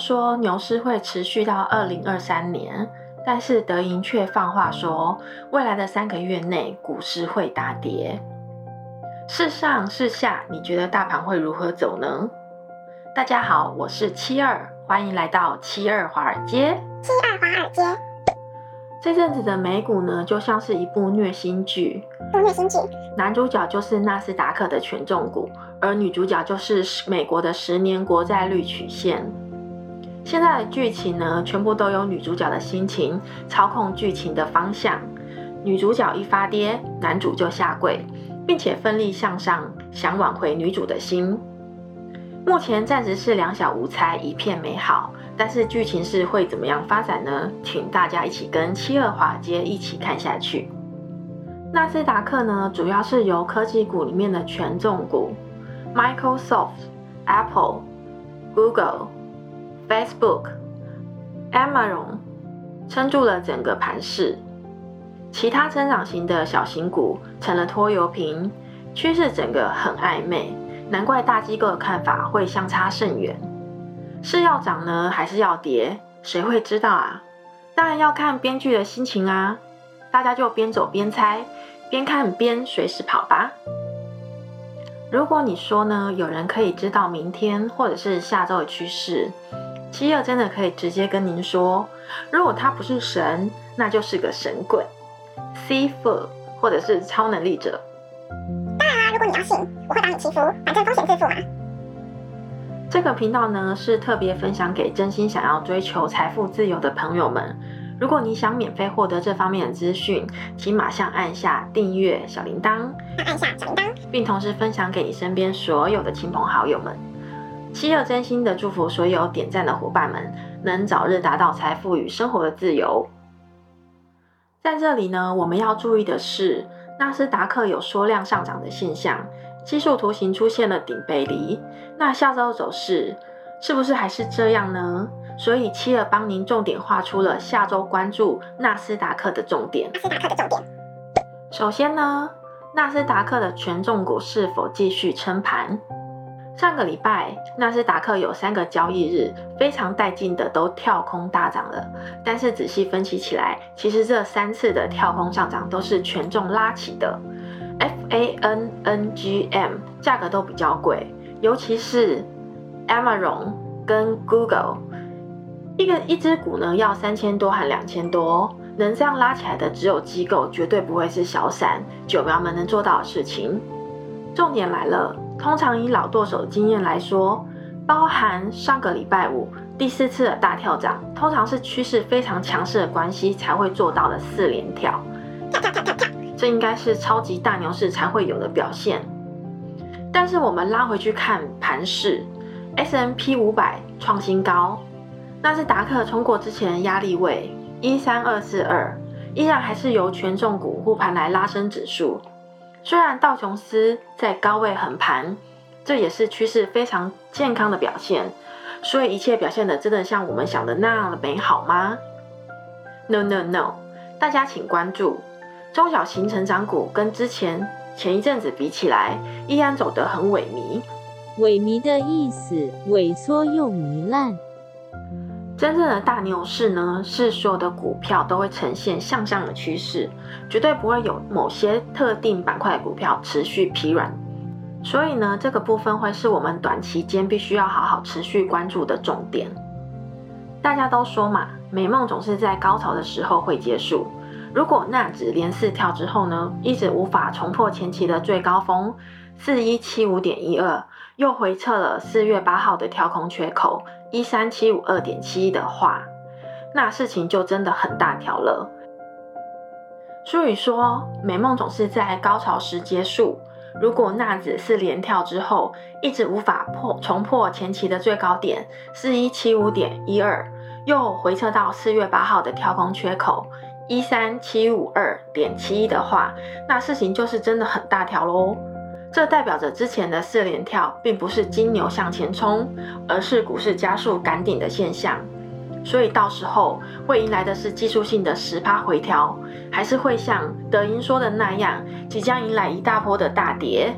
说牛市会持续到二零二三年，但是德银却放话说，未来的三个月内股市会大跌。是上是下，你觉得大盘会如何走呢？大家好，我是七二，欢迎来到七二华尔街。七二华尔街。这阵子的美股呢，就像是一部虐心剧。虐心剧。男主角就是纳斯达克的权重股，而女主角就是美国的十年国债率曲线。现在的剧情呢，全部都由女主角的心情操控剧情的方向。女主角一发跌，男主就下跪，并且奋力向上，想挽回女主的心。目前暂时是两小无猜，一片美好。但是剧情是会怎么样发展呢？请大家一起跟七二华街一起看下去。纳斯达克呢，主要是由科技股里面的权重股，Microsoft、Apple、Google、Facebook、Amazon，撑住了整个盘势。其他增长型的小型股成了拖油瓶，趋势整个很暧昧，难怪大机构的看法会相差甚远。是要涨呢，还是要跌？谁会知道啊？当然要看编剧的心情啊！大家就边走边猜，边看边随时跑吧。如果你说呢，有人可以知道明天或者是下周的趋势，七二真的可以直接跟您说，如果他不是神，那就是个神棍，CFO 或者是超能力者。当然啦，如果你要信，我会帮你祈福，反正风险自负嘛。这个频道呢，是特别分享给真心想要追求财富自由的朋友们。如果你想免费获得这方面的资讯，请马上按下订阅小铃铛，按下小铃铛，并同时分享给你身边所有的亲朋好友们。七二真心的祝福所有点赞的伙伴们，能早日达到财富与生活的自由。在这里呢，我们要注意的是，纳斯达克有缩量上涨的现象。技术图形出现了顶背离，那下周走势是不是还是这样呢？所以七二帮您重点画出了下周关注纳斯达克的重点。纳斯达克的重点。首先呢，纳斯达克的权重股是否继续撑盘？上个礼拜纳斯达克有三个交易日非常带劲的都跳空大涨了，但是仔细分析起来，其实这三次的跳空上涨都是权重拉起的。F A N N G M 价格都比较贵，尤其是 Amazon 跟 Google，一个一只股呢要三千多和两千多，能这样拉起来的只有机构，绝对不会是小散九苗们能做到的事情。重点来了，通常以老舵手的经验来说，包含上个礼拜五第四次的大跳涨，通常是趋势非常强势的关系才会做到的四连跳。这应该是超级大牛市才会有的表现，但是我们拉回去看盘势，S&P 五百创新高，纳斯达克冲过之前的压力位一三二四二，依然还是由权重股护盘来拉升指数。虽然道琼斯在高位横盘，这也是趋势非常健康的表现。所以一切表现的真的像我们想的那样的美好吗？No No No，大家请关注。中小型成长股跟之前前一阵子比起来，依然走得很萎靡。萎靡的意思，萎缩又糜烂。真正的大牛市呢，是所有的股票都会呈现向上的趋势，绝对不会有某些特定板块股票持续疲软。所以呢，这个部分会是我们短期间必须要好好持续关注的重点。大家都说嘛，美梦总是在高潮的时候会结束。如果纳指连四跳之后呢，一直无法重破前期的最高峰四一七五点一二，又回测了四月八号的跳空缺口一三七五二点七一的话，那事情就真的很大条了。所以说，美梦总是在高潮时结束。如果纳指是连跳之后，一直无法破重破前期的最高点四一七五点一二，又回测到四月八号的跳空缺口。一三七五二点七一的话，那事情就是真的很大条喽。这代表着之前的四连跳并不是金牛向前冲，而是股市加速赶顶的现象。所以到时候会迎来的是技术性的十趴回调，还是会像德银说的那样，即将迎来一大波的大跌？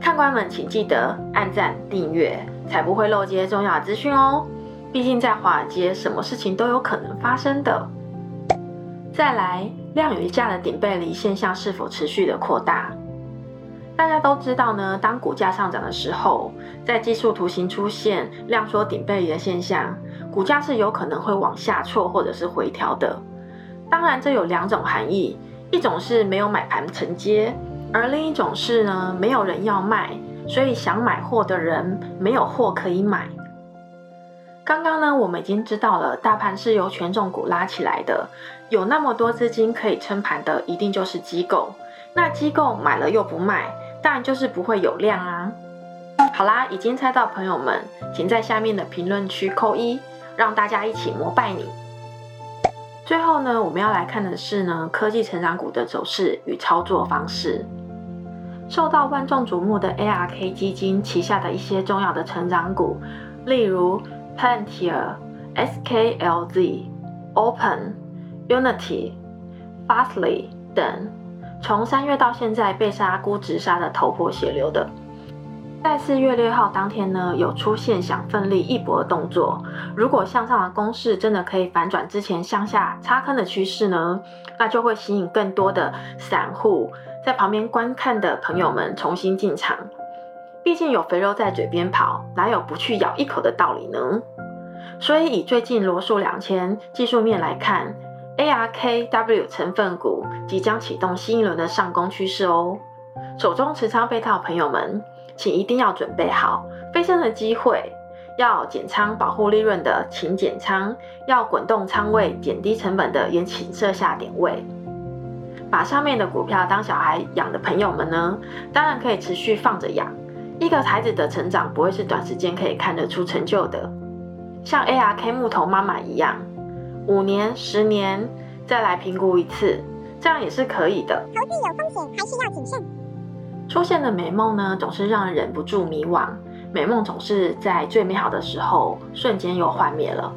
看官们请记得按赞订阅，才不会漏接重要资讯哦。毕竟在华尔街，什么事情都有可能发生的。再来，量与价的顶背离现象是否持续的扩大？大家都知道呢，当股价上涨的时候，在技术图形出现量缩顶背离的现象，股价是有可能会往下挫或者是回调的。当然，这有两种含义，一种是没有买盘承接，而另一种是呢，没有人要卖，所以想买货的人没有货可以买。刚刚呢，我们已经知道了，大盘是由权重股拉起来的，有那么多资金可以撑盘的，一定就是机构。那机构买了又不卖。当然就是不会有量啊！好啦，已经猜到朋友们，请在下面的评论区扣一，让大家一起膜拜你。最后呢，我们要来看的是呢，科技成长股的走势与操作方式。受到万众瞩目的 ARK 基金旗下的一些重要的成长股，例如 Pantier、SKLZ、Open、Unity、Fastly 等。从三月到现在被杀估值杀得头破血流的，在四月六号当天呢，有出现想奋力一搏的动作。如果向上的攻势真的可以反转之前向下插坑的趋势呢，那就会吸引更多的散户在旁边观看的朋友们重新进场。毕竟有肥肉在嘴边跑，哪有不去咬一口的道理呢？所以以最近罗素两千技术面来看。ARKW 成分股即将启动新一轮的上攻趋势哦，手中持仓被套朋友们，请一定要准备好飞升的机会。要减仓保护利润的，请减仓；要滚动仓位减低成本的，也请设下点位。把上面的股票当小孩养的朋友们呢，当然可以持续放着养。一个孩子的成长不会是短时间可以看得出成就的，像 ARK 木头妈妈一样。五年、十年再来评估一次，这样也是可以的。投资有风险，还是要谨慎。出现的美梦呢，总是让人忍不住迷惘。美梦总是在最美好的时候，瞬间又幻灭了。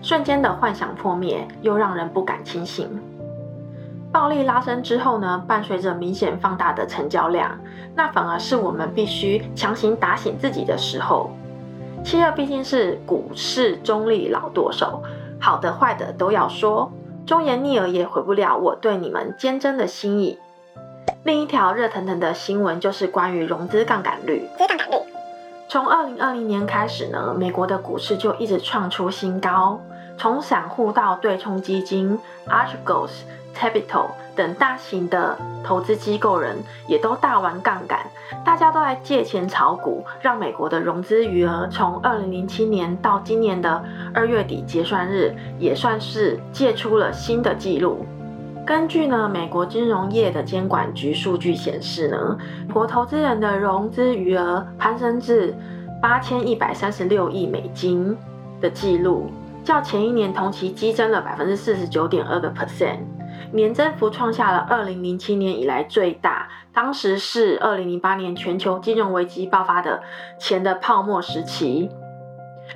瞬间的幻想破灭，又让人不敢清醒。暴力拉升之后呢，伴随着明显放大的成交量，那反而是我们必须强行打醒自己的时候。七二毕竟是股市中立老舵手。好的坏的都要说，忠言逆耳也毁不了我对你们坚贞的心意。另一条热腾腾的新闻就是关于融资杠杆率。杠杆率。从二零二零年开始呢，美国的股市就一直创出新高，从散户到对冲基金，Archegos Capital 等大型的投资机构人也都大玩杠杆，大家都在借钱炒股，让美国的融资余额从二零零七年到今年的二月底结算日，也算是借出了新的纪录。根据呢美国金融业的监管局数据显示呢，美国投资人的融资余额攀升至八千一百三十六亿美金的纪录，较前一年同期激增了百分之四十九点二个 percent。年增幅创下了二零零七年以来最大，当时是二零零八年全球金融危机爆发的前的泡沫时期。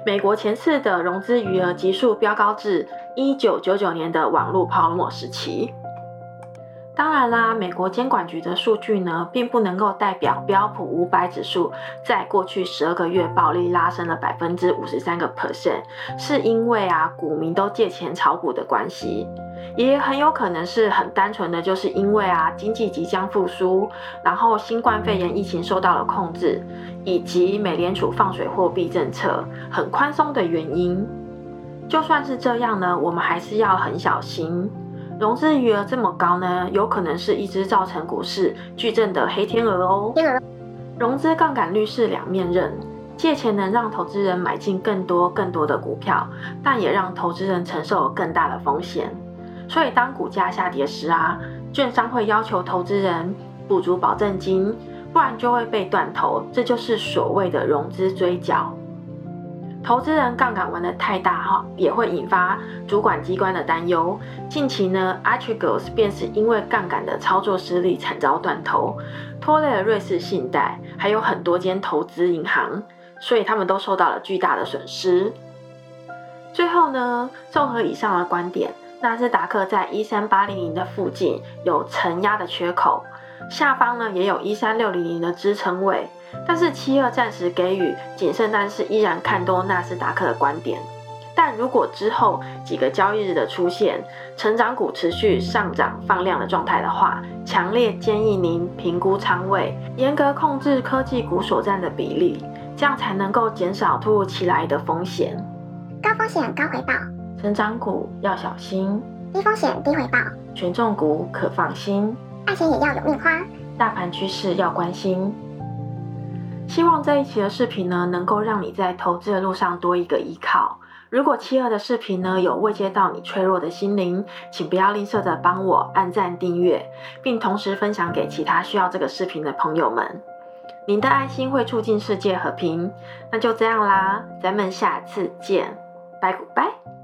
美国前次的融资余额急速飙高至一九九九年的网络泡沫时期。当然啦，美国监管局的数据呢，并不能够代表标普五百指数在过去十二个月暴力拉升了百分之五十三个 percent，是因为啊，股民都借钱炒股的关系。也很有可能是很单纯的，就是因为啊，经济即将复苏，然后新冠肺炎疫情受到了控制，以及美联储放水货币政策很宽松的原因。就算是这样呢，我们还是要很小心。融资余额这么高呢，有可能是一只造成股市巨震的黑天鹅哦。融资杠杆率是两面刃，借钱能让投资人买进更多更多的股票，但也让投资人承受更大的风险。所以，当股价下跌时啊，券商会要求投资人补足保证金，不然就会被断头。这就是所谓的融资追缴。投资人杠杆玩得太大哈，也会引发主管机关的担忧。近期呢，Archegos 便是因为杠杆的操作失利惨遭断头，拖累了瑞士信贷，还有很多间投资银行，所以他们都受到了巨大的损失。最后呢，综合以上的观点。纳斯达克在一三八零零的附近有承压的缺口，下方呢也有一三六零零的支撑位，但是七二暂时给予谨慎，但是依然看多纳斯达克的观点。但如果之后几个交易日的出现，成长股持续上涨放量的状态的话，强烈建议您评估仓位，严格控制科技股所占的比例，这样才能够减少突如其来的风险。高风险高回报，成长股要小心；低风险低回报，权重股可放心。爱钱也要有命花，大盘趋势要关心。希望这一期的视频呢，能够让你在投资的路上多一个依靠。如果七二的视频呢，有慰藉到你脆弱的心灵，请不要吝啬的帮我按赞订阅，并同时分享给其他需要这个视频的朋友们。您的爱心会促进世界和平。那就这样啦，咱们下次见，拜拜。